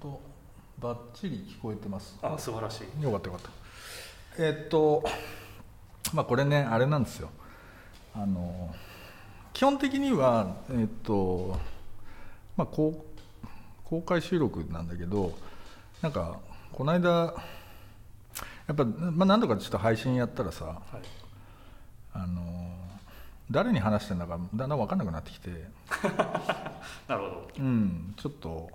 とバッチリ聞こえてます。あ素晴らしい。よかったよかった。えーっとまあこれねあれなんですよ。あの基本的にはえーっとまあ公公開収録なんだけどなんかこの間やっぱ、まあ、何度かちょっと配信やったらさはい。あの誰に話してるんだかだんだん分かんなくなってきて。なるほど。うんちょっと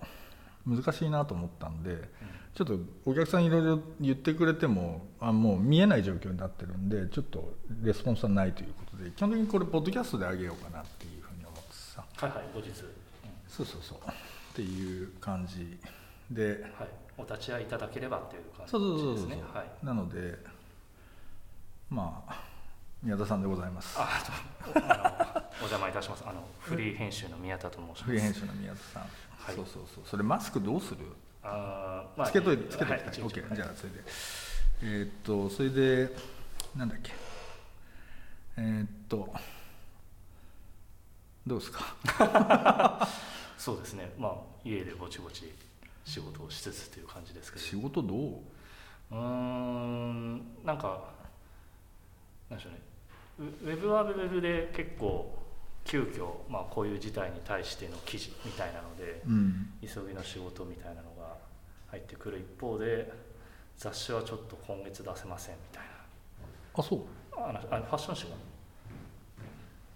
難しいなと思ったんで、ちょっとお客さんいろいろ言ってくれてもあもう見えない状況になってるんでちょっとレスポンスはないということで基本的にこれポッドキャストであげようかなっていうふうに思ってさ。はいはい後日、うんそうそうそう。っていう感じで。はい、お立ち会いいただければっていう感じそうそうそうそう、ですねはい。なのでまあ宮田さんでございます。あどうもあのお邪魔いたします。あのフリー編集の宮田と申します。フリー編集の宮田さん、はい。そうそうそう。それマスクどうする？あーまあつけといてつけとい。て、はいオッケー。一応じゃあそれで。えーっとそれでなんだっけ？えーっとどうですか？そうですね。まあ家でぼちぼち仕事をしつつという感じですけど。仕事どう？うーんなんかなんでしょうね。ウウェブはウェブで結構急遽まあこういう事態に対しての記事みたいなのでうん。急ぎの仕事みたいなのが入ってくる一方で雑誌はちょっと今月出せませんみたいあそう。なあのあのファッション誌が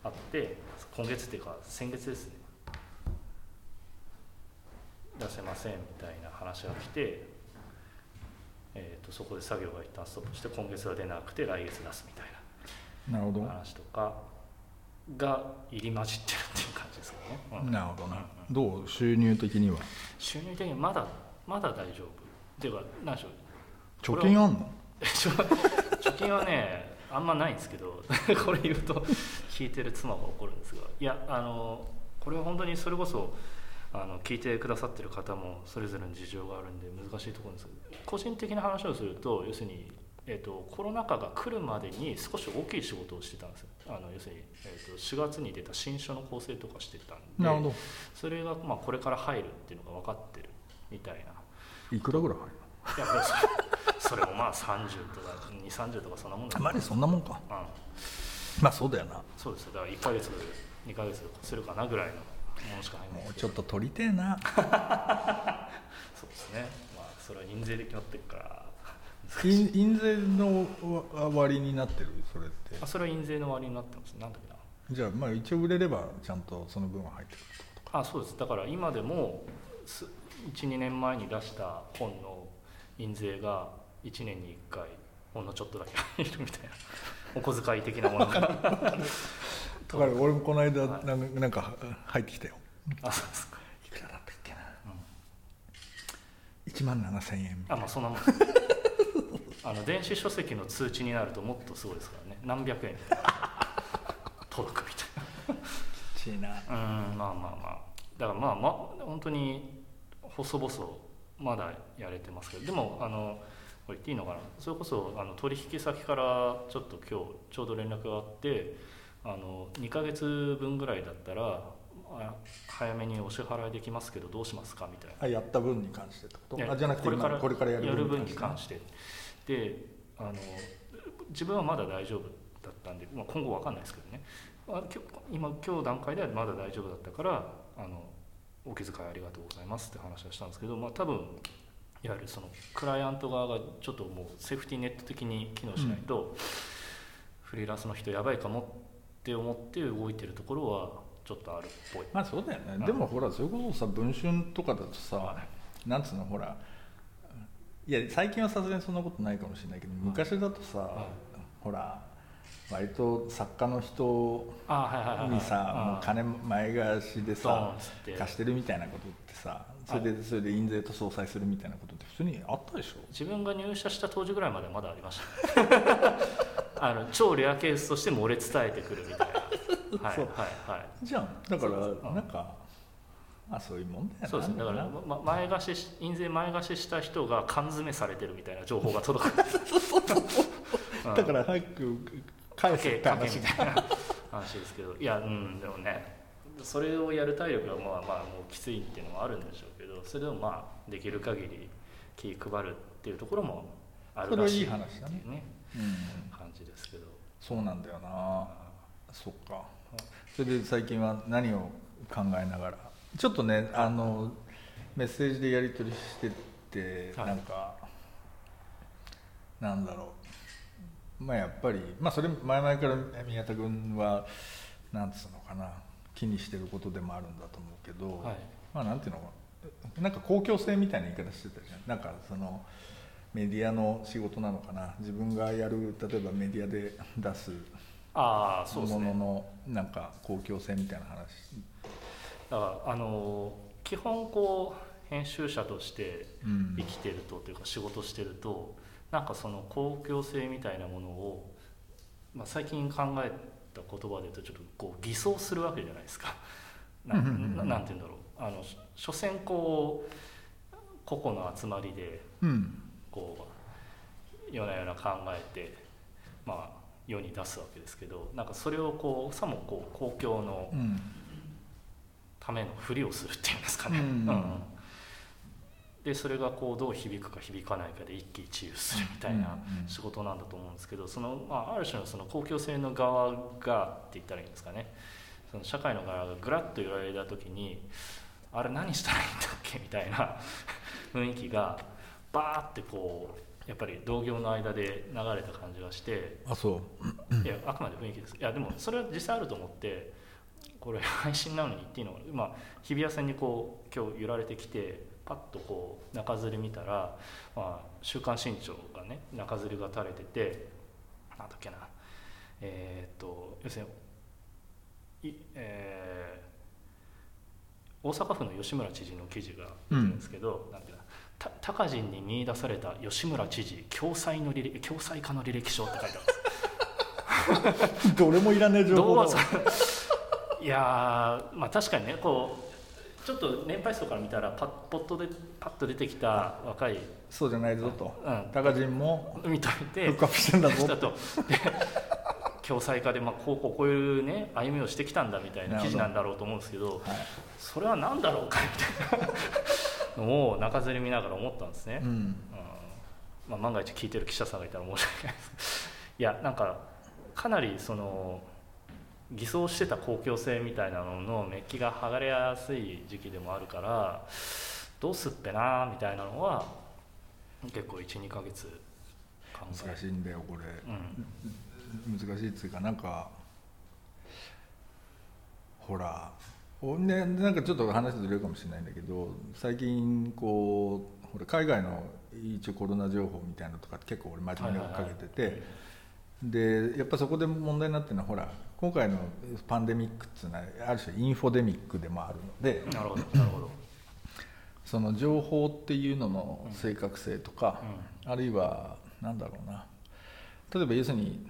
あって今月っていうか先月ですね。出せませんみたいな話が来て、えー、とそこで作業が一旦ストップして今月は出なくて来月出すみたいななるほど。話とかが入り混じってるっていう感じですかね、うん。なるほどな。どう収入的には？収入的にまだまだ大丈夫。っていうか何でしょう。貯金あんの？貯金はねあんまないんですけど これ言うと聞いてる妻が怒るんですが。いやあのこれは本当にそれこそあの聞いてくださってる方もそれぞれの事情があるんで難しいところですけど個人的な話をすると要するに、えー、とコロナ禍が来るまでに少し大きい仕事をしてたんですよ。あの要するに、えー、と4月に出た新書の構成とかしてたんでなるほそれがまあこれから入るっていうのが分かってるみたいな。どいくらぐらい入るいやそ それもまあ30とか230とかそんなもんだのまりそんなもんか。うん。まあそうだよな。そうですよ。だから1か月2か月するかなぐらいのものしか入らない。もうちょっと取りてえな。そうですね。まあそれは印税で決まってるから印印税の割になってる？それって。あそれは印税の割になってます。なんだっけな。じゃあまあ一応売れればちゃんとその分は入ってくるあそうです。だから今でも12年前に出した本の印税が1年に1回ほんのちょっとだけ入るみたいな。お小遣い的なものが。だから俺もこの間はい。なんかなんか入ってきたよ。あそうですか、いくらだったっけな。うん1万7000円あまあそんなもんあの電子書籍の通知になるともっとすごいですからね。何百円 届くみたいな。ちいな。なうんまあまあまあ。だからまあまあ本当に細々まだやれてますけど。でもあのこれ言っていいのかな。それこそあの取引先からちょっと今日ちょうど連絡があってあの2ヶ月分ぐらいだったらあ早めにお支払いできますけどどうしますかみたいな。あやった分に関してってこと？あじゃなくてこれから今これからやる分に関してであの自分はまだ大丈夫だったんで、まあ、今後わかんないですけどね。あ今日今今日段階ではまだ大丈夫だったからあのお気遣いありがとうございますって話はしたんですけど、まあ、多分いわゆるそのクライアント側がちょっともうセーフティーネット的に機能しないと、フリーランスの人やばいかもって思って動いてるところはちょっとあるっぽい。まあそうだよね、うんでもほらそれこそさ文春とかだとさ、はなんつうのほらいや最近はさすがにそんなことないかもしれないけど昔だとさ、はほら割と作家の人あはいはいはいはい。にさ金前貸しでさ貸してるみたいなことってさそれでそれで印税と相殺するみたいなことって普通にあったでしょ？自分が入社した当時ぐらいまではまだありました。あの超レアケースとして漏れ伝えてくるみたいな。はいはいはい。じゃんだからなんかあそういうもんだよな。そうですね。だから、ま、前貸し印税前貸しした人が缶詰されてるみたいな情報が届く。うん。だから早く返せってみたいな 話ですけど。いやうんでもねそれをやる体力がまあまあもうきついっていうのもあるんでしょうけどそれでもまあできる限り気配るっていうところもあるらしいいい話だねねうん。感じですけど。そうなんだよな。そっか。それで最近は何を考えながらちょっとねあのメッセージでやり取りしてて、はい。なんかなんだろう。まあやっぱりまあそれ前々から宮田君はなんつうのかな。気にしてることでもあるんだと思うけど、はい。まあなんていうのな。んか公共性みたいな言い方してたじゃん。なんかそのメディアの仕事なのかな。自分がやる例えばメディアで出すもののなんか公共性みたいな話だからあの基本こう編集者としてうん。生きてるとというか仕事してるとなんかその公共性みたいなものを、まあ、最近考えた言葉で言うとちょっとこう偽装するわけじゃないですか。なななんて言うんだろう。あのし所詮こう個々の集まりでうん。こう夜な夜な考えて、まあ、世に出すわけですけどなんかそれをこうさもこう公共のうんためのふりをするっていうんですかね、うん。でそれがこうどう響くか響かないかで一喜一憂するみたいなうんうん仕事なんだと思うんですけどその、まあ、ある種のその公共性の側がって言ったらいいんですかね。その社会の側がぐらっと揺られた時にあれ何したらいいんだっけみたいな 雰囲気がバーってこうやっぱり同業の間で流れた感じがしてあそう。いやあくまで雰囲気です。いやでもそれは実際あると思ってこれ配信なのに言っていいのかな、まあ、日比谷線にこう今日揺られてきてパッとこう中吊り見たら「まあ、週刊新潮」がね中吊りが垂れててなんだっけなえーっと要するにい、えー大阪府の吉村知事の記事が出てるんですけど、なんていうのた高人に見出された吉村知事共済の履歴共済化の履歴書って書いてあるんです。どれもいらねえ情報だいやーまあ確かにねこうちょっと年配層から見たらパッポッとでパッと出てきた若いそうじゃないぞと。うん。高人も。認めてフックアップしてんだぞと。で共済化で、まあ、こうこうこういうね歩みをしてきたんだみたいな記事なんだろうと思うんですけどはい。それは何だろうかみたいなのを中吊り見ながら思ったんですね、うん。うん。まあ、万が一聞いてる記者さんがいたら申し訳ないです。いやなんかかなりその偽装してた公共性みたいなののメッキが剥がれやすい時期でもあるからどうすっぺなみたいなのは結構12ヶ月考え難しいんだよこれ。うん。難しいっつうかなんかほらおねなんかちょっと話ずれるかもしれないんだけど最近こうほら海外の一応コロナ情報みたいなのとか結構俺真面目に追っかけてて、でやっぱそこで問題になってるのはほら今回のパンデミックっていうのはある種インフォデミックでもあるのでなるほどなるほど。その情報っていうのの正確性とか、あるいはなんだろうな。例えば要するに、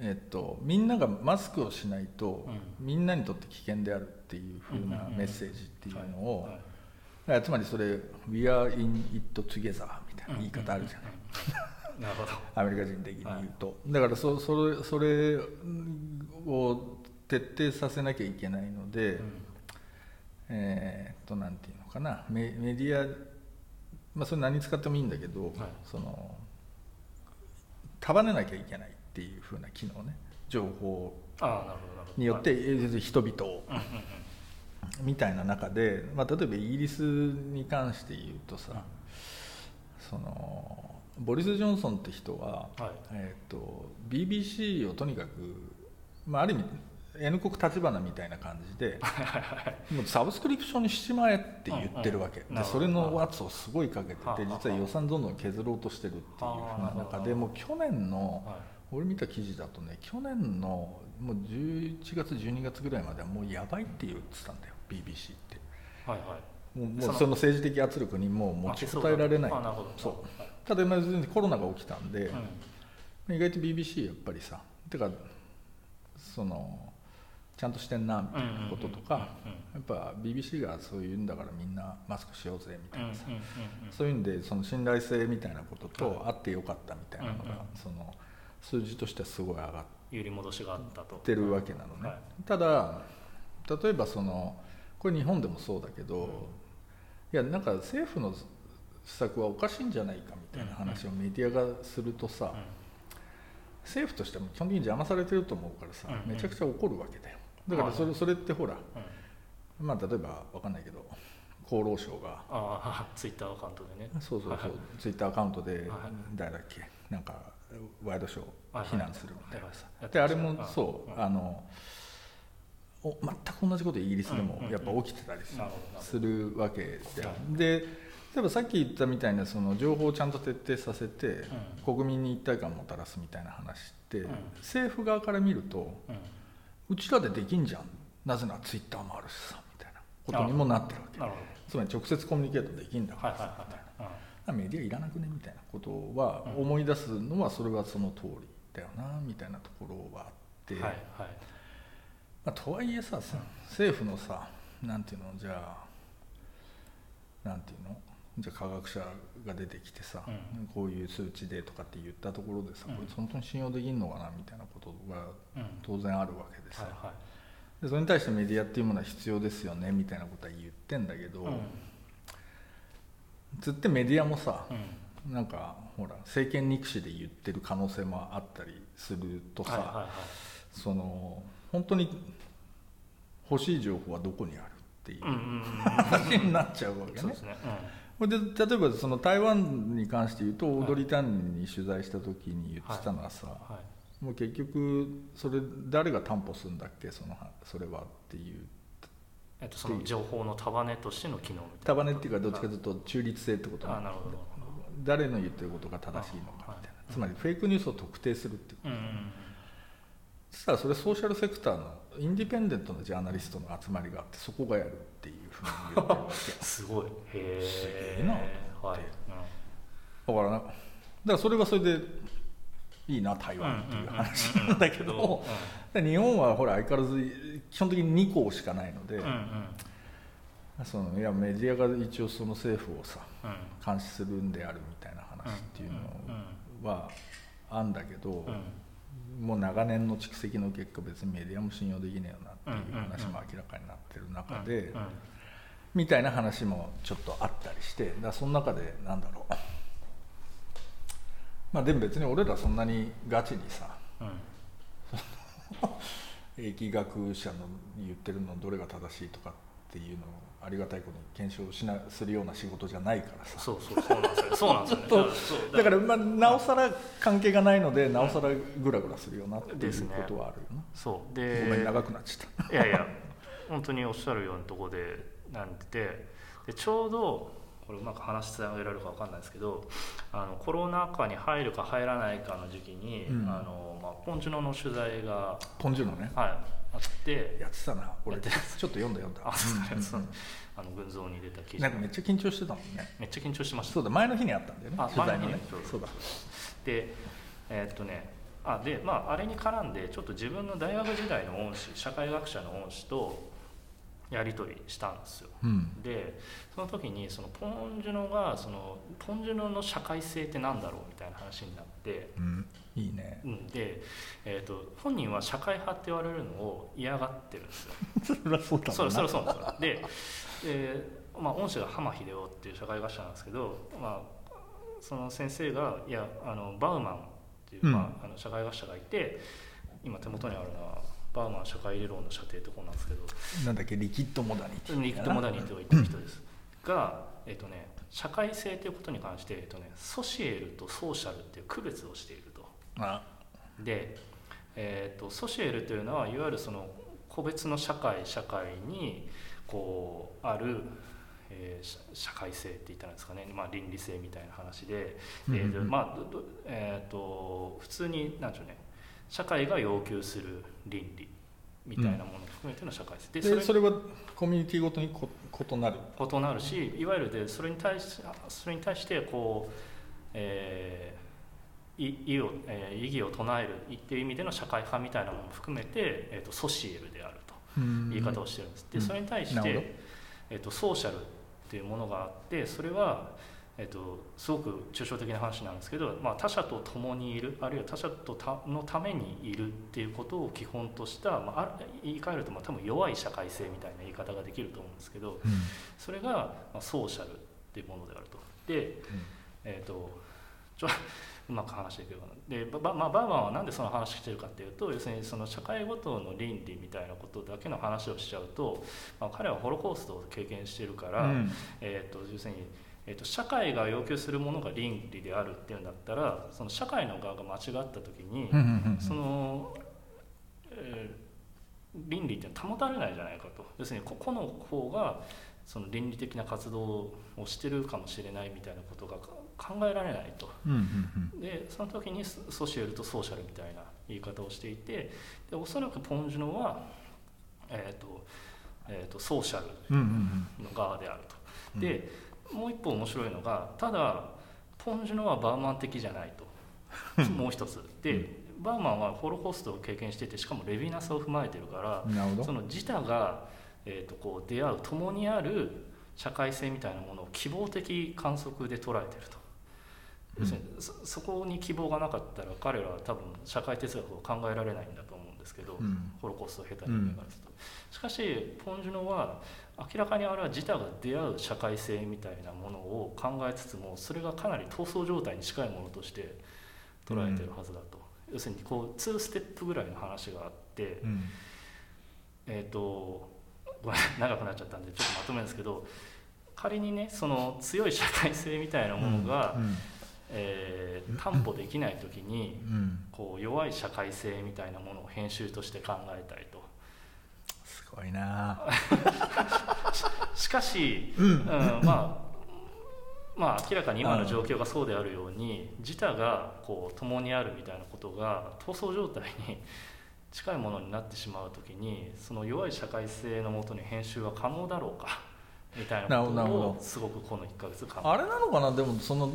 えっと、みんながマスクをしないと、みんなにとって危険であるっていうふうなメッセージっていうのを、つまりそれ「We are in it together」みたいな言い方あるじゃない、うんなるほど。アメリカ人的に言うと、だからそそれそれを徹底させなきゃいけないので、えーっとなんていうのかな。メメディア、まあ、それ何に使ってもいいんだけど、はい。その束ねなきゃいけないっていうふうな機能ね。情報によって、人々を。うんうんみたいな中で、まあ、例えばイギリスに関して言うとさ、そのボリス・ジョンソンって人は、はい。えー、と BBC をとにかく、まあ、ある意味 N 国立花みたいな感じでもうサブスクリプションにしちまえって言ってるわけ、うんうんでそれの圧をすごいかけてて実は予算どんどん削ろうとしてるっていう中でもう去年のはい。俺見た記事だとね去年のもう11月12月ぐらいまではもうやばいって言ってたんだよ BBC って。はいはい。もうもそうの政治的圧力にもう持ちこたえられない。あなるほど。そう。はいただ今コロナが起きたんで、うん意外と BBC やっぱりさてかそのちゃんとしてんなみたいなこととかやっぱ BBC がそういうんだからみんなマスクしようぜみたいなさ、そういうんでその信頼性みたいなこととはあってよかったみたいなのが、その数字としてはすごい上がっ揺り戻しがあったと。てるわけなのね、はい。ただ例えばそのこれ日本でもそうだけど、いやなんか政府の施策はおかしいんじゃないかみたいな話をメディアがするとさ、政府としても基本的に邪魔されてると思うからさ、うん。めちゃくちゃ怒るわけだよ。だからそれそれってほらまあ例えばわかんないけど厚労省がああ ツイッターアカウントでね。そうそうそう、ツイッターアカウントではい。誰だっけなんかワイドショーはい非難するみたいなさ。であれもそううん。あのお全く同じことイギリスでもやっぱ起きてたりするわけではで例えばさっき言ったみたいなその情報をちゃんと徹底させてう国民に一体感をもたらすみたいな話ってうん。政府側から見るとうちらでできんじゃん。なぜならツイッターもあるしさみたいなことにもなってるわけ。つまり直接コミュニケートできんだからさみたいなメディアいらなくねみたいなことはうん思い出すのはそれはその通りだよなみたいなところはあって、まあ、とはいえささ政府のさなんていうのじゃあなんていうの？じゃあ科学者が出てきてさ、うん。こういう数値でとかって言ったところでさ、うん。これ本当に信用できるのかなみたいなことがうん。当然あるわけでさ、はいはい。でそれに対してメディアっていうものは必要ですよねみたいなことは言ってんだけど、うん。つってメディアもさ、うん。なんかほら政権憎しで言ってる可能性もあったりするとさ、はいはいはい。その本当に欲しい情報はどこにあるっていううんうんうん話になっちゃうわけね。そうです。ねこれで例えばその台湾に関して言うとオードリー・タンに取材した時に言ってたのはさ、うんはい。もう結局それ誰が担保するんだっけ？そのそれはっていう。えっとその情報の束ねとしての機能みたいな。束ねっていうかどっちかというと中立性ってことあなるほど。誰の言ってることが正しいのかみたいな、はい。つまりフェイクニュースを特定するっていううんうん。そしたらそれソーシャルセクターのインディペンデントのジャーナリストの集まりがあってそこがやるっていうふうに言ってるわけ。すごい。へえすげえなと思はいって。だからなだからそれはそれでいいな台湾っていう話なんだけどで日本はほら相変わらず基本的に2校しかないので、うんうんうんそのいやメディアが一応その政府をさうん。監視するんであるみたいな話っていうのはあんだけど、うん。うんもう長年の蓄積の結果別にメディアも信用できねえよなっていう話も明らかになってる中で、みたいな話もちょっとあったりしてだその中でなんだろう。まあでも別に俺らそんなにガチにさうん。疫 学者の言ってるのどれが正しいとかっていうのをありがたいことに検証しなするような仕事じゃないからさ。そうそうそうなんですよそうなんですよだからまあなおさら関係がないのでなおさらグラグラするよなっていうことはあるよな、そう。でごめん長くなっちゃった。いやいや本当におっしゃるようなところでなんででちょうどこれうまく話してあげられるか分かんないですけどあのコロナ禍に入るか入らないかの時期に、うん。あのまあ、ポンジュノの取材が、ポンジュのね。はい、あって。やってたな俺。ちょっと読んだ読んだ。あそうですうあの群像に出た記事。なんかめっちゃ緊張してたもんね。めっちゃ緊張してました。そうだ前の日にあったんだよね。あ取材のね。前の日に。そうだ。でえーっとね。あでまああれに絡んでちょっと自分の大学時代の恩師社会学者の恩師とやり取りしたんですよ。うん。でその時にそのポン・ジュノがそのポン・ジュノの社会性って何だろうみたいな話になって、うん。いいね。うん、で、えー、と本人は社会派って言われるのを嫌がってるんですよ。そりゃそうだそそうなんですよ。でで、まあ、恩師が浜秀夫っていう社会学者なんですけど、まあ、その先生がいやあのバウマンっていう、うん。まあ、あの社会学者がいて今手元にあるのはバウマン社会理論の射程って本なんですけど。なんだっけ liquid modernity。liquid modernity を言ってる人です。が、えっとね、社会性ということに関して、えっとね、 societal と social っていう区別をしていると。あ。で、えっと societal というのはいわゆるその個別の社会社会にこうある、えー社社会性って言ったんですかね、まあ、倫理性みたいな話で、うんうんえーとまあえー、と普通になんでしょうね。社会が要求する倫理みたいなものを含めての社会性、でそれでそれはコミュニティごとにこ異なる。異なるしいわゆるでそれに対しそれに対してこう、えーい意を、えー意義を唱えるっていう意味での社会派みたいなものも含めて、えー、とソシエルであると言い方をしてるんです。でうん。それに対して、えー、とソーシャルっていうものがあってそれは、えっと、すごく抽象的な話なんですけど、まあ、他者と共にいるあるいは他者とたのためにいるっていうことを基本とした、まあ、あ言い換えるとまあ多分弱い社会性みたいな言い方ができると思うんですけど、うん。それが、まあ、ソーシャルっていうものであると。で、えっとちょ うまく話していけばで、ばまあ、バーバンは何でその話してるかっていうと要するにその社会ごとの倫理みたいなことだけの話をしちゃうと、まあ、彼はホロコーストを経験してるから、うん。えー、と要するに、えー、と社会が要求するものが倫理であるっていうんだったらその社会の側が間違った時に、うんうんうんその、えー倫理って保たれないじゃないかと。要するにここの方がその倫理的な活動をしてるかもしれないみたいなことがか考えられないと。うんうんでその時にソソシエルとソーシャルみたいな言い方をしていてでおそらくポン・ジュノは、えーとえー、とソーシャルの側であると。うん。でもう一方面白いのがただポン・ジュノはバーマン的じゃないと。もう一つ。でバーマンはホロコーストを経験しててしかもレヴィナスを踏まえてるからその自他が、えー、とこう出会う共にある社会性みたいなものを希望的観測で捉えてると。要するにそそこに希望がなかったら彼らは多分社会哲学を考えられないんだと思うんですけど、うん。ホロコーストを経た人間からすると、しかしポン・ジュノは明らかにあれは自他が出会う社会性みたいなものを考えつつもそれがかなり闘争状態に近いものとして捉えてるはずだと、要するにこう2ステップぐらいの話があって、うん。えっ、とごめん長くなっちゃったんでちょっとまとめるんですけど仮にねその強い社会性みたいなものが、うん。えー担保できない時にうん。こう弱い社会性みたいなものを編集として考えたいとすごいな。しかし、うん。うんまあまあ明らかに今の状況がそうであるように自他がこう共にあるみたいなことが闘争状態に近いものになってしまう時にその弱い社会性のもとに編集は可能だろうか みたいなことをすごくこの1ヶ月あれなのかな？でもその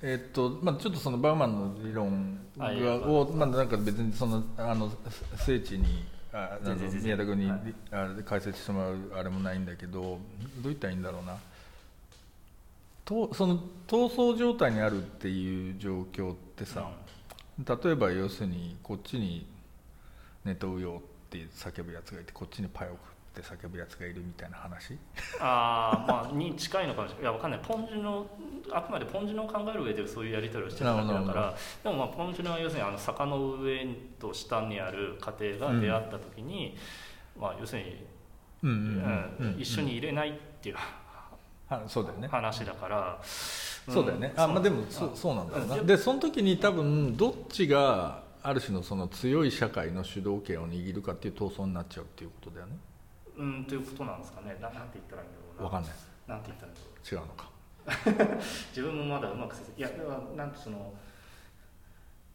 えっとまあちょっとそのバウマンの理論をまあなんか別にそのあの聖地にあ宮田君に、はい。あれ解説してもらうあれもないんだけどどう言ったらいいんだろうな。とその闘争状態にあるっていう状況ってさ、例えば要するにこっちに寝とうよって叫ぶやつがいてこっちにパヨクって叫ぶやつがいるみたいな話？あーまあに近いのかもしれない。いやわかんない。ポンジュのあくまでポンジュのを考える上でそういうやり取りをしてるだけだから。でもまあポンジュのは要するにあの坂の上と下にある家庭が出会った時に、まあ要するに、うんうん一緒に入れないっていうはそうだよね。話だから、そうだよね、あまあでもそそうなんだろうな、うん。でその時に多分どっちがある種のその強い社会の主導権を握るかっていう闘争になっちゃうっていうことだよねうんということなんですかね。ななんて言ったらいいんだろうな。わかんない。なんて言ったらいいんだろう。違うのか。自分もまだうまく説明いやだからなんてその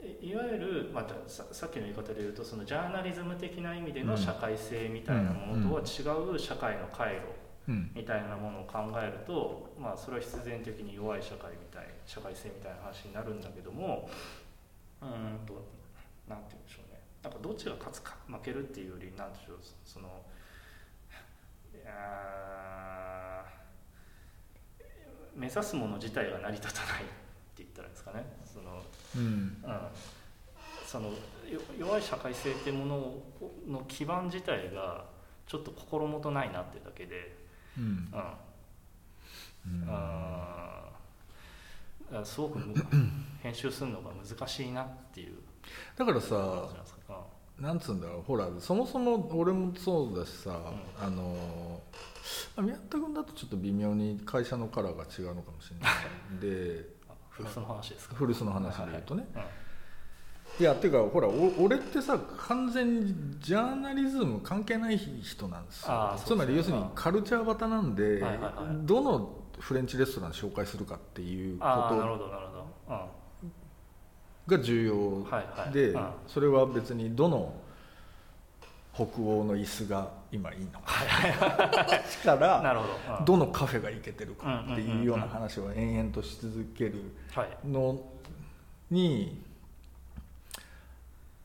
いいわゆる、まあ、ささっきの言い方で言うとそのジャーナリズム的な意味での社会性みたいなものとは違う社会の回路うん。みたいなものを考えると、まあ、それは必然的に弱い社会みたい社会性みたいな話になるんだけどもうーんとなんて言うんでしょうね。なんかどっちが勝つか負けるっていうよりなんでしょうその目指すもの自体が成り立たないって言ったらですかね。そのうん。うん、そのよ弱い社会性っていうものの基盤自体がちょっと心もとないなってだけで、うん。うん。うん。あーすごくむ 編集するのが難しいなっていう。だから感さじなんつうんだろうほらそもそも俺もそうだしさ、あのまあ宮田君だとちょっと微妙に会社のカラーが違うのかもしれない。で あ古巣の話ですか？古巣の話で言うとね、はいはいい。やっていうかほらお俺ってさ完全にジャーナリズム関係ない人なんですよ。ね。つまり要するにカルチャー型なんで、はいはいはい。どのフレンチレストラン紹介するかっていうこああなるとほどなるほど、うんが重要で、うん。それは別にどの北欧の椅子が今いいのか。からなるほど、うん。どのカフェが行けてるかっていうような話を延々とし続けるはいのに、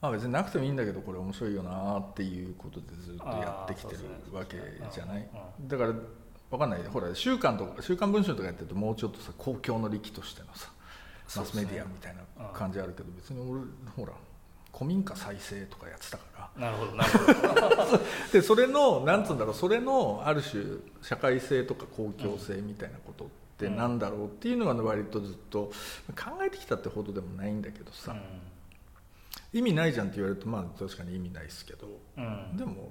まあ、別になくてもいいんだけどこれ面白いよなっていうことでずっとやってきてるわけじゃない。うん。だからわかんない。ほら週刊とか週刊文春とかやってるともうちょっとさ公共の利器としてのさマスメディアみたいな感じあるけど、別に俺ほら古民家再生とかやってたから。なるほどなるほど。でそれのなんつうんだろうそれのある種社会性とか公共性みたいなことってなんだろうっていうのが割とずっと考えてきたってほどでもないんだけどさ、意味ないじゃんって言われるとまあ確かに意味ないですけど、うんうん。でも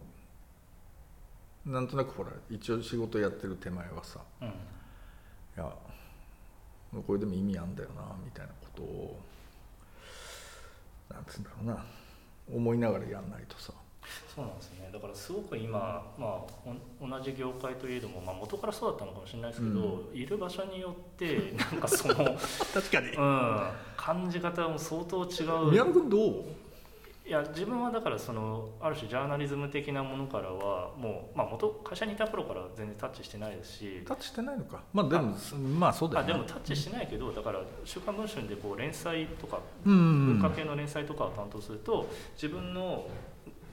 なんとなくほら一応仕事やってる手前はさ。うん。いやこれでも意味あんだよなみたいなことをなんつうんだろうな。思いながらやんないとさ。そうなんですね。だからすごく今、まあ、お同じ業界といえども、まあ、元からそうだったのかもしれないですけど、いる場所によって なんかその、確かに。うん、感じ方も相当違う。宮野君どう？いや自分はだからそのある種ジャーナリズム的なものからはもう、まあ、元会社にいた頃から全然タッチしてないですし。タッチしてないのか。まあでもまあそうだよね。あでもタッチしてないけどだから「週刊文春」でこう連載とかうん文化系の連載とかを担当すると自分の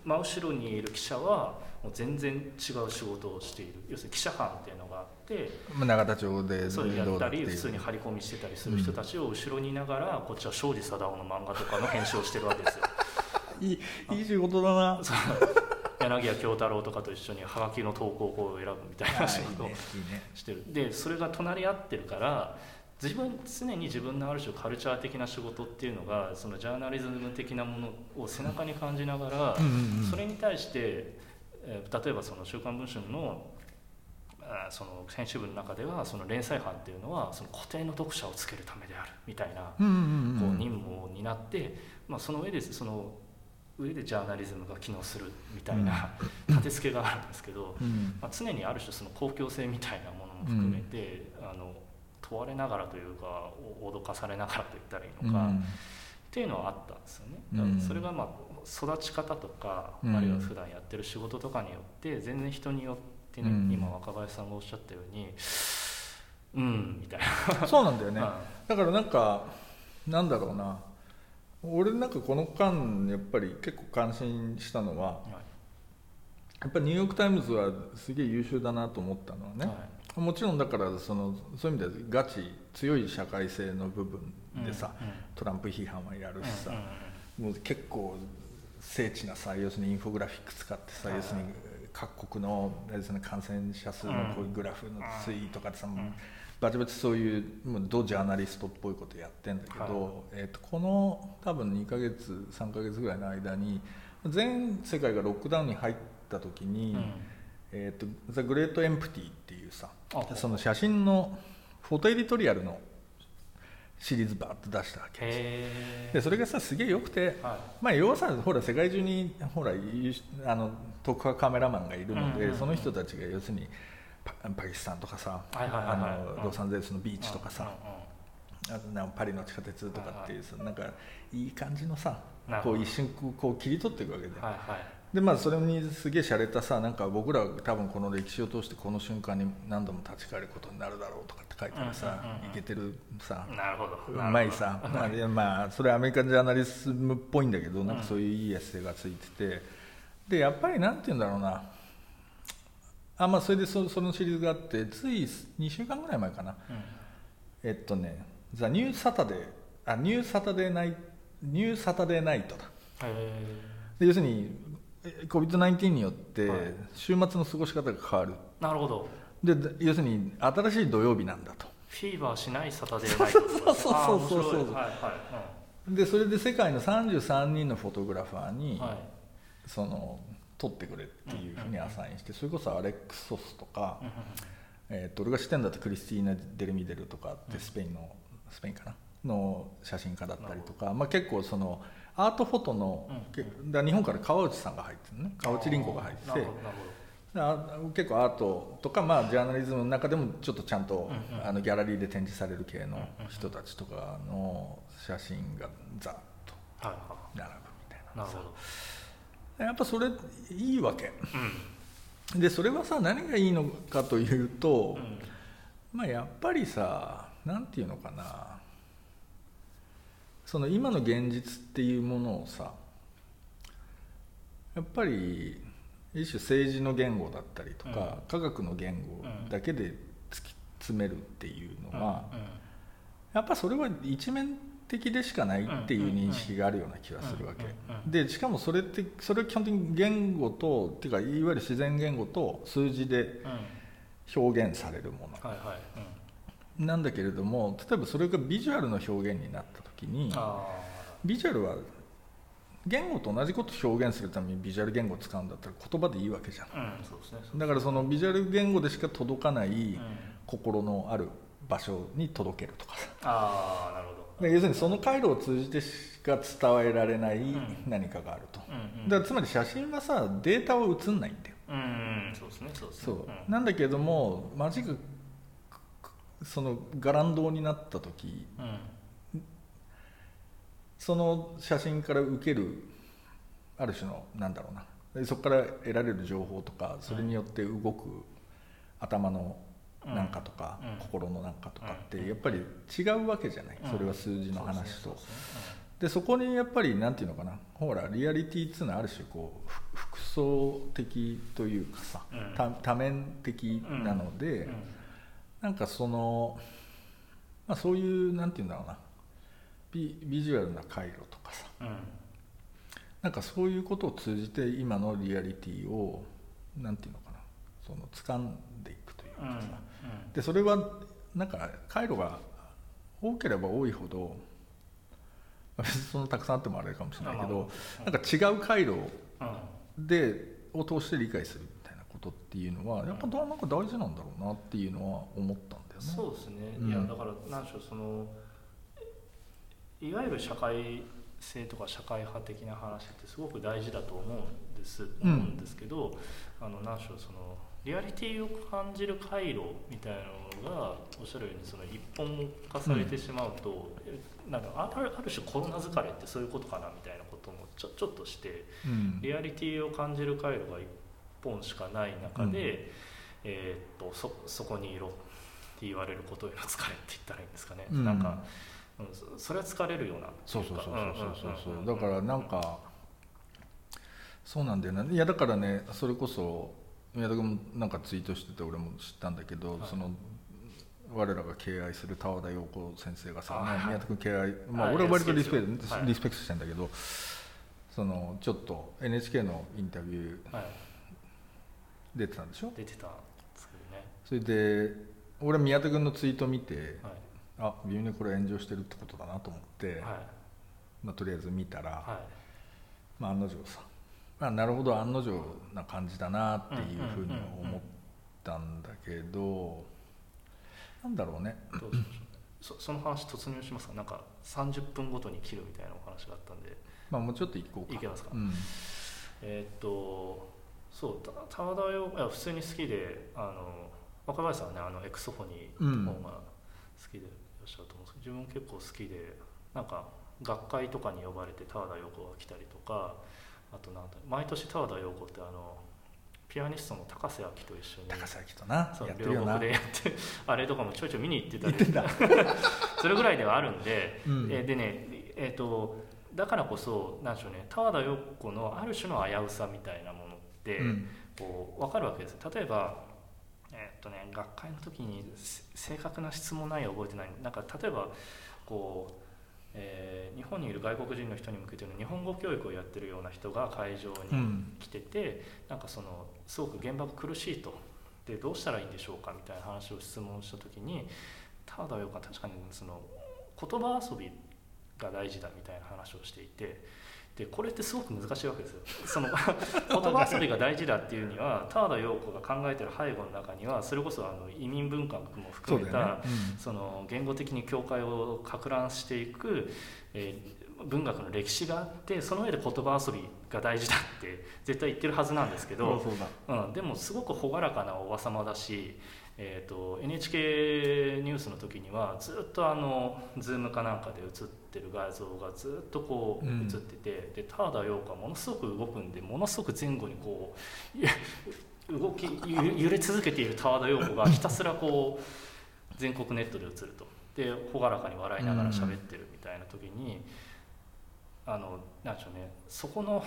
真後ろにいる記者はもう全然違う仕事をしている。要するに記者班っていうのがあってまあ永田町でそうやったり普通に張り込みしてたりする人たちを後ろにいながらこっちは庄司貞夫の漫画とかの編集をしてるわけですよ。いいいい仕事だな。そう。柳家京太郎とかと一緒にハガキの投稿を選ぶみたいな仕事をしてる。でそれが隣り合ってるから自分常に自分のある種カルチャー的な仕事っていうのがそのジャーナリズム的なものを背中に感じながら、うんうんうん。それに対して、えー例えばその「週刊文春の」あーその編集部の中ではその連載班っていうのはその固定の読者をつけるためであるみたいなこう任務を担って、まあ、その上でその上でジャーナリズムが機能するみたいな立て付けがあるんですけど、うん。まあ、常にある種その公共性みたいなものも含めて、あの問われながらというかお脅かされながらと言ったらいいのか、っていうのはあったんですよね。だからそれがまあ育ち方とか、うん。あるいは普段やってる仕事とかによって全然人によってね、うん。今若林さんがおっしゃったようにうんみたいな。そうなんだよね。うん。だからなんかなんだろうな俺なんかこの間やっぱり結構感心したのははい。やっぱりニューヨーク・タイムズはすげえ優秀だなと思ったのはね、はい。もちろんだからそのそういう意味ではガチ強い社会性の部分でさ、うんうん。トランプ批判はやるしさ、うんうんもう結構精緻なさ要するにインフォグラフィック使ってさ、はい。要するに各国の要するに感染者数のこういうグラフの推移とかでさ、もうバチバチそういうドジャーナリストっぽいことやってんだけど、はい。えー、とこの多分2ヶ月3ヶ月ぐらいの間に全世界がロックダウンに入った時にうん「えー、とザ・グレート・エンプティ」っていうさあその写真の photo editorial のシリーズバーッと出したわけ。へでそれがさすげえよくて、はまあ、要はさほら世界中にほらあの特派カメラマンがいるので、その人たちが要するにパパキスタンとかさ、ロサンゼルスのビーチとかさ、あとなんかパリの地下鉄とかっていうさ、なんかいい感じのさこう一瞬こう切り取っていくわけで、でまあそれにすげえ洒落たさなんか僕らは多分この歴史を通してこの瞬間に何度も立ち返ることになるだろうとかって書いてあるさ、いけてるさなるほど。うまいさ、まあ、でまあそれはアメリカンジャーナリズムっぽいんだけどなんかそういういいエッセイがついてて。でやっぱりなんて言うんだろうなあまあそれでそそのシリーズがあってつい2週間ぐらい前かな。うん。えっとね「ザ・ニューサタデー」あニューサタデーナイニューサタデーナイトだ。へで要するにえ COVID-19 によってはい。週末の過ごし方が変わる。ーなるほど。で要するに新しい土曜日なんだと。フィーバーしないサタデーナイト。ってことですねあーそうそうそう。そう面白い。はいはでそれで世界の33人のフォトグラファーに、いうんはい。その撮ってくれっていうふうにアサインしてそれこそアレックス・ソスとか、えー、と俺が知ってんだとクリスティーナ・デルミデルとかってスペインの、スペインかな？の写真家だったりとか、まあ、結構そのアートフォトの、日本から川内さんが入ってるね。川内凛子が入ってなて結構アートとか、まあ、ジャーナリズムの中でもちょっとちゃんと、あのギャラリーで展示される系の人たちとかの写真がザッと並ぶみたいな。いなるほどやっぱそれいいわけ。うん。でそれはさ何がいいのかというと、うん。まあやっぱりさなんていうのかな。その今の現実っていうものをさやっぱり一種政治の言語だったりとか、科学の言語だけで突き詰めるっていうのは、やっぱそれは一面的でしかないっていう認識があるような気がするわけ。でしかもそれってそれは基本的に言語とっていうかいわゆる自然言語と数字で表現されるものなんだけれども例えばそれがビジュアルの表現になった時にビジュアルは言語と同じことを表現するためにビジュアル言語を使うんだったら言葉でいいわけじゃん、うん、だからそのビジュアル言語でしか届かない心のある場所に届けるとか。ああなるほど。要するにその回路を通じてしか伝えられない何かがあると、うんうん、だつまり写真はさデータは写んないんだよ、うんうん、そうですねそうですね。そう、なんだけどもマジックその伽藍堂になった時、うん。その写真から受けるある種のなんだろうな。そこから得られる情報とかそれによって動く頭のなんかとか、心のなんかとかってやっぱり違うわけじゃない。それは数字の話と。でそこにやっぱりなんていうのかな。ほらリアリティっつうのはある種こう複層的というかさ、多面的なので、なんかその、まあ、そういうなんていうんだろうな。ビビジュアルな回路とかさ、うん、なんかそういうことを通じて今のリアリティをなんていうのかな。その掴んでいくというかさ、うんうん、でそれはなんか回路が多ければ多いほどそのたくさんあってもあれかもしれないけど、なんか違う回路で、を通して理解するみたいなことっていうのはやっぱなんか大事なんだろうなっていうのは思ったんだよね。そうですね、いやだから何でしょうそのいわゆる社会性とか社会派的な話ってすごく大事だと思うんです、思うんですけどあの何でしょうそのリアリティを感じる回路みたいなのがおっしゃるようにその一本化されてしまうと、うん、なんかあるある種コロナ疲れってそういうことかなみたいなこともちょちょっとして、うん、リアリティを感じる回路が一本しかない中で、うん、えー、っとそそこにいろって言われることへの疲れって言ったらいいんですかね。なんかうん、それは疲れるような。そうそうそうそうそうそう。だからなんかそうなんだよねいやだからねそれこそ宮田君もなんかツイートしてて俺も知ったんだけど、はい、その我らが敬愛する田和田陽子先生がさ、ね、宮田君敬愛、まあ、俺は割とリスペ,、リスペクトしてんだけど、そのちょっと NHK のインタビュー、出てたんでしょ？出てたんですけどね。それで俺宮田君のツイート見て、はい。あ微妙にこれ炎上してるってことだなと思って、はい、まあ、とりあえず見たら、はい、まあ、案の定さ、まあ、なるほど案の定な感じだなっていうふうに思ったんだけど、なんだろうね。そその話突入しますか？なんか30分ごとに切るみたいなお話があったんで。まあもうちょっと行こうか。いけますか、うん、えー、っとそう田和田よいや普通に好きであの若林さんはねあのエクソフォニーの方が好きで、っしゃると思うんですけど自分結構好きでなんか学会とかに呼ばれて田和田陽子が来たりとかあとなんだ毎年田和田陽子ってあのピアニストの高瀬明と一緒に高瀬明となそう両国でやって あれとかもちょいちょい見に行ってたり それぐらいではあるんで、うん、えでねえっ、ー、とだからこそなんでしょうね田和田陽子のある種の危うさみたいなものって、うん、こう分かるわけです例えばえー、っとね学会の時に正確な質問内容覚えてない。なんか例えばこう、えー、日本にいる外国人の人に向けての日本語教育をやってるような人が会場に来てて、うん、なんかそのすごく現場が苦しいとでどうしたらいいんでしょうかみたいな話を質問した時にただよか確かにその言葉遊びが大事だみたいな話をしていて。でこれってすごく難しいわけですよ。その 言葉遊びが大事だっていうには田和田陽子が考えてる背後の中にはそれこそあの移民文化も含めたそ、ね。うん、その言語的に境界をか乱していく、えー、文学の歴史があってその上で言葉遊びが大事だって絶対言ってるはずなんですけど、うん、でもすごく朗らかなおば様だしえーと、NHK ニュースの時にはずっとあの Zoom かなんかで映ってる画像がずっとこう映ってて、うん、で田田陽子はものすごく動くんでものすごく前後にこう 動き揺れ続けている田田陽子がひたすらこう全国ネットで映ると。で朗らかに笑いながら喋ってるみたいな時に、うん、あのなんでしょうねそこの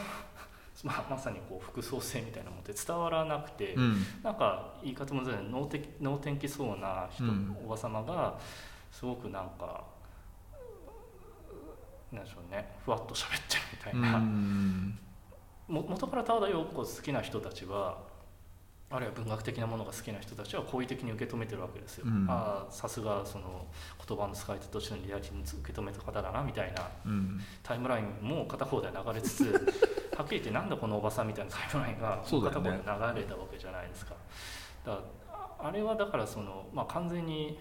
まあ、まさにこう複層性みたいなものって伝わらなくて、うん。なんか言い方もずれない能天能天気そうな人、うん。おば様がすごくなんかなんでしょうね。ふわっと喋ってるみたいな、うん。も元から田田陽子好きな人たちはあるいは文学的なものが好きな人たちは好意的に受け止めてるわけですよ。うん。ああさすがその言葉の使い手としてのリアリティに受け止めた方だなみたいな。うん。タイムラインも片方で流れつつ はっきり言ってなんだこのおばさんみたいなタイムラインが片方で流れたわけじゃないですか。だからああれはだからその、まあ、完全に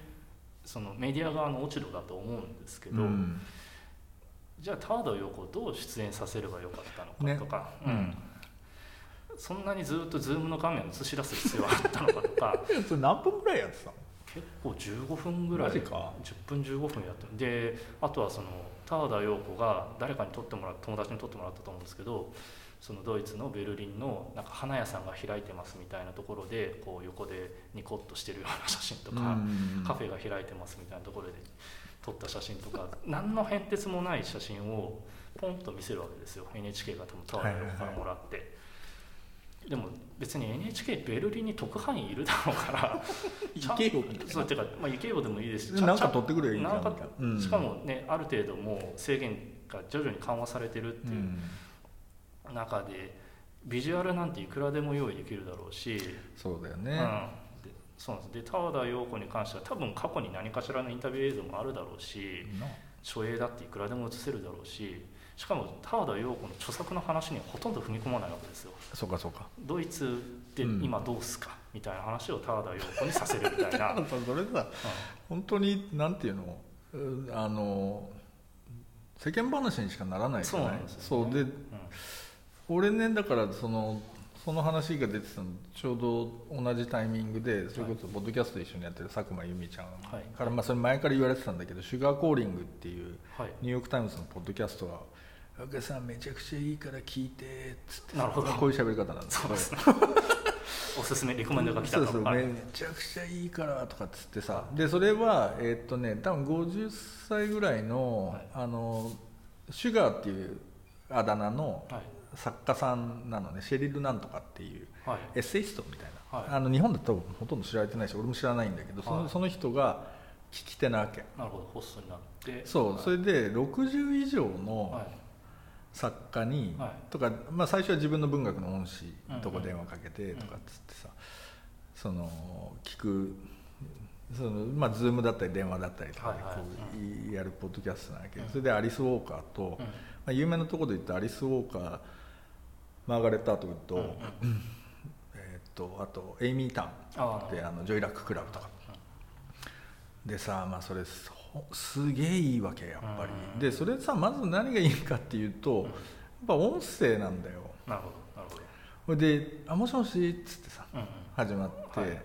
そのメディア側の落ち度だと思うんですけど、うん。じゃあ田和陽子をどう出演させればよかったのねかとか、うんうんそんなにずっとズームの画面を映し出す必要があったのかとか。え それ何分ぐらいやってたの？結構15分ぐらい。マジか。10分15分やってであとはその田和陽子が誰かに撮ってもらった友達に撮ってもらったと思うんですけどそのドイツのベルリンのなんか花屋さんが開いてますみたいなところでこう横でニコッとしてるような写真とか、うんカフェが開いてますみたいなところで撮った写真とか。何の変哲もない写真をポンと見せるわけですよ。NHK が多分タワーの横からもらって。でも別に NHK ベルリンに特派員いるだろうから。行いなそうてか、まあ、行けよでもいいです。しちゃなんか取ってくれないなうん。しかもねある程度もう制限が徐々に緩和されてるってういうん。中で、ビジュアルなんていくらでも用意できるだろうし、そうだよね、うん、でそうなんです。で田和田陽子に関しては多分過去に何かしらのインタビュー映像もあるだろうしな。書影だっていくらでも映せるだろうししかも田和田陽子の著作の話にはほとんど踏み込まないわけですよ。そうかそうか。ドイツでうん今どうすか、みたいな話を田和田陽子にさせるみたいな、うんそれさ本当になんていうの？うあの世間話にしかならないじゃない？そうですよね。そうで俺ねだからそのその話が出てたのちょうど同じタイミングでそれこそポッドキャスト一緒にやってる佐久間由美ちゃんはい。から、まあ、それ前から言われてたんだけど「シュガーコーリング」っていうはい。ニューヨーク・タイムズのポッドキャストは「若さんめちゃくちゃいいから聞いて」っつって。なるほど。こういう喋り方なんです。そうです。ねおすすめレコメンドが来たとそうそう、はいめちゃくちゃいいからとかっつってさ。でそれはえーっとね多分50歳ぐらいの,、はい。あのシュガーっていうあだ名のはい。作家さんなのね。シェリルなんとかっていうはい。エッセイストみたいな、はい。あの日本だとほとんど知られてないし俺も知らないんだけど、そのはい。その人が聞き手なわけ。なるほど。ホストになって。そう。それで60以上のはい作家に、はい。とか、まあ、最初は自分の文学の恩師とこ電話かけてとかっつってさ、その聞くそのまあ、ズームだったり電話だったりとかでこうやるポッドキャストなわけ、うん。それでアリス・ウォーカーと、まあ、有名なところで言ったアリス・ウォーカーマーガレット・アトウッド、えーっとあとエイミー・タンあー。であの Joy Luck Club とか。でさまあそれすすげえいいわけやっぱり、うん。でそれさまず何がいいかっていうと、やっぱ音声なんだよ。なるほどなるほど。で「あもしもし」っつってさうんうん。始まって「はい。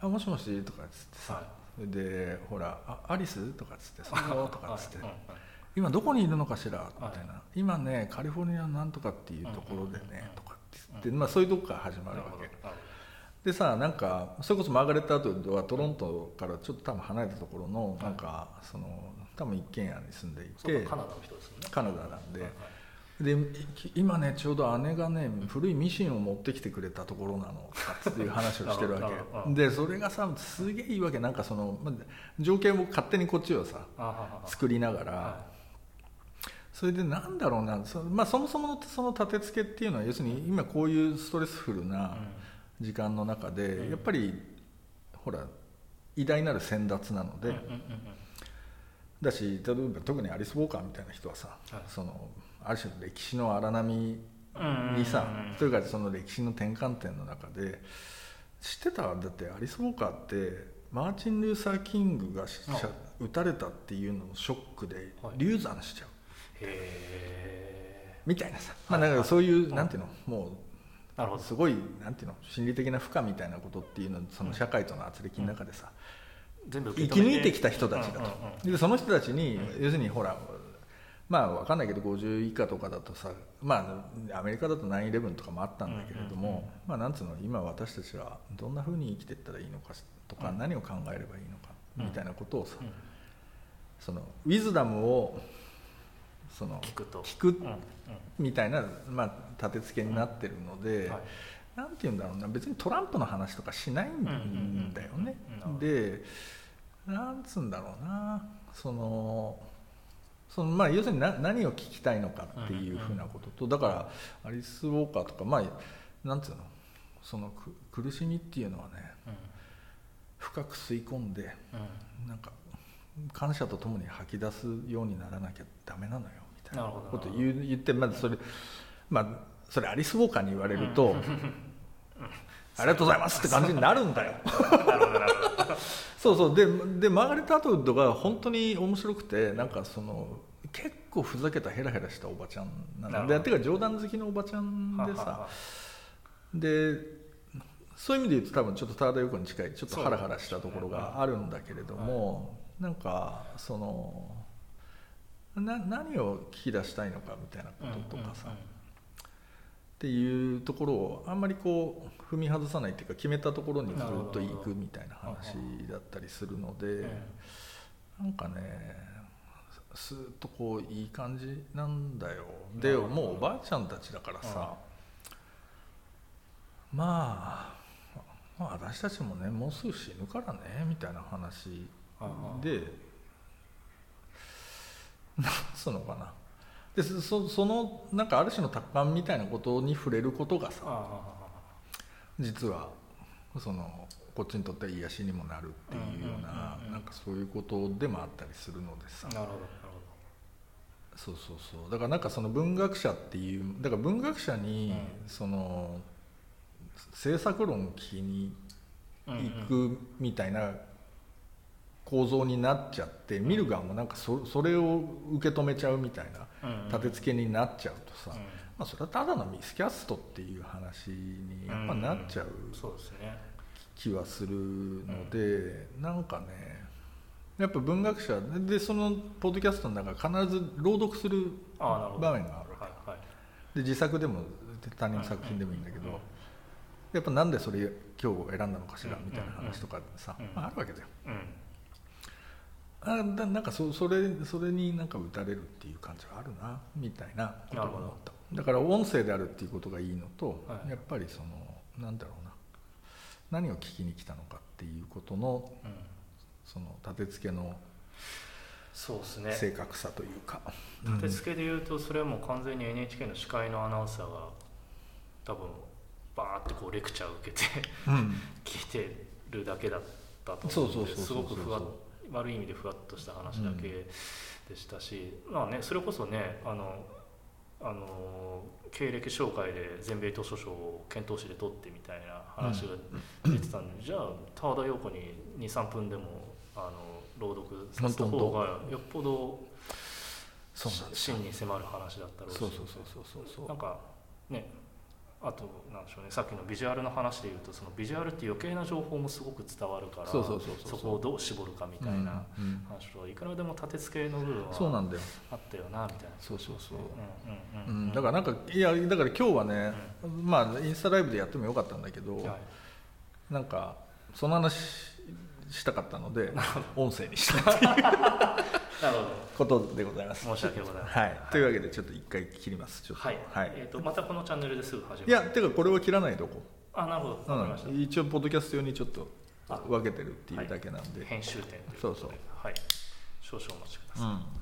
あもしもし」とかっつってさ、はい。で「ほらあアリス?」とかっつって「そうよ」とかっつってはい。うんうん「今どこにいるのかしら?」みたいな、は今ねカリフォルニアなんとかっていうところでね」とかって言って、まあ、そういうとこから始まなるほどるわけでさなんかそれこそマーガレット・アトウッドはトロントからちょっと多分離れたところのなんかその多分一軒家に住んでいてカナダの人ですよね。カナダなんで。はい。でき今ねちょうど姉がね古いミシンを持ってきてくれたところなのとかっていう話をしてるわけ。でそれがさすげえいいわけ。なんかそのま情景を勝手にこっちはさ作りながら、はそれでなんだろうなそ,、まあ、そもそものその立て付けっていうのは要するに今こういうストレスフルな時間の中で、うん。やっぱりほら偉大なる先達なので、うんうんうんうん。だし例えば特にアリス・ウォーカーみたいな人はさ、はい。そのある種の歴史の荒波うんにさ、うんうん。というかその歴史の転換点の中で知ってた？だってアリス・ウォーカーってマーチン・ルーサー・キングが撃たれたっていうののショックではい。流産しちゃう、へみたいなさ、まあ、はいだからそういう、はい。なんていうの？もえなるほど。うすごいなんていうの心理的な負荷みたいなことっていうのその社会との圧力の中でさ、全部生き抜いてきた人たちだと、でその人たちに、うん要するにほらまあ分かんないけど50以下とかだとさまあアメリカだと9-11とかもあったんだけれども、まあなんつうの今私たちはどんなふうに生きていったらいいのかとか、うん何を考えればいいのかうんみたいなことをさ、うん。そのウィズダムをその聞くと。聞くうんうん。みたいな、まあ、立て付けになってるので、はい。なんて言うんだろうな別にトランプの話とかしないんだよね。うんうんうんうん。でなんつうんだろうなそのそのまあ要するにな何を聞きたいのかっていうふうなこととだからアリス・ウォーカーとかまあなんつうのそのく苦しみっていうのはね深く吸い込んでうん。うんなんか感謝とともに吐き出すようにならなきゃダメなのよ。みたいななるほど。ことを言う言ってまずそれまあそれアリス・ウォーカーに言われると、ありがとうございますって感じになるんだよ。そう。そうででマーガレット・アトウッドが本当に面白くてなんかその結構ふざけたヘラヘラしたおばちゃんななるほど。のでてか冗談好きのおばちゃんでさ。はははでそういう意味で言うと多分ちょっと田田陽子に近いちょっとハラハラしたところがあるんだけれども、なんかそのな何を聞き出したいのかみたいなこととかさ、っていうところをあんまりこう踏み外さないっていうか決めたところにずっと行くみたいな話だったりするのでなんかねスーッとこういい感じなんだよ。でもうおばあちゃんたちだからさまあまあ私たちもねもうすぐ死ぬからねみたいな話でつうのかな。でそそのなんかある種の達観みたいなことに触れることがさあ実はそのこっちにとっては癒しにもなるっていうようなうんうんうんうんなんかそういうことでもあったりするのでさ。あなるほどなるそうそうそう。だからなんかその文学者っていうだから文学者にうん。その制作論を聞きに行くみたいな構造になっちゃって見る側もなんかそそれを受け止めちゃうみたいな立て付けになっちゃうとさ、まあ、それはただのミスキャストっていう話にやっぱなっちゃうそうですね。気はするので、なんかねやっぱ文学者でそのポッドキャストの中必ず朗読する場面があるわけ。はいはい。で自作でも他人の作品でもいいんだけど、やっぱなんでそれ今日選んだのかしらみたいな話とかさ、あ、あるわけだよ。うんあだなんかそそれそれになんか打たれるっていう感じはあるなみたいなことを思った。だから音声であるっていうことがいいのと、はい。やっぱりそのなんだろうな何を聞きに来たのかっていうことのうん。その立て付けのそうですね。正確さというか、立て付けで言うとそれはもう完全に NHK の司会のアナウンサーが多分バーってこうレクチャーを受けてうん。聞いてるだけだったとそう思ううそうそう。すごくふわっ悪い意味でふわっとした話だけでしたし、まあねそれこそねあのあの経歴紹介で全米図書賞を検討誌で取ってみたいな話が出てたんで、じゃあ田和田陽子に23分でもあの朗読させた方がよっぽど真に迫る話だったろうし。そうそうそうそうそうそう。なんかねあとなんでしょうねさっきのビジュアルの話でいうとそのビジュアルって余計な情報もすごく伝わるからそこをどう絞るかみたいなうんうん話といくらでも立て付けの部分はそうなんだよ、あったよなみたいな。そうそうそう。うんうんうんうん、だからなんかいやだから今日はね、まあインスタライブでやってもよかったんだけど、はい。なんかその話したかったので音声にしたっていうなるほことでございます。ど。申し訳ございません。はい、というわけでちょっと一回切ります。ちょっと。はい、はい。えー、とまたこのチャンネルですぐ始めいやてかこれは切らないとこ。あなるほど。わかりました、うん、一応ポッドキャスト用にちょっとあ分けてるっていうだけなんで、編集点そうそう。はい。少々お待ちください、うん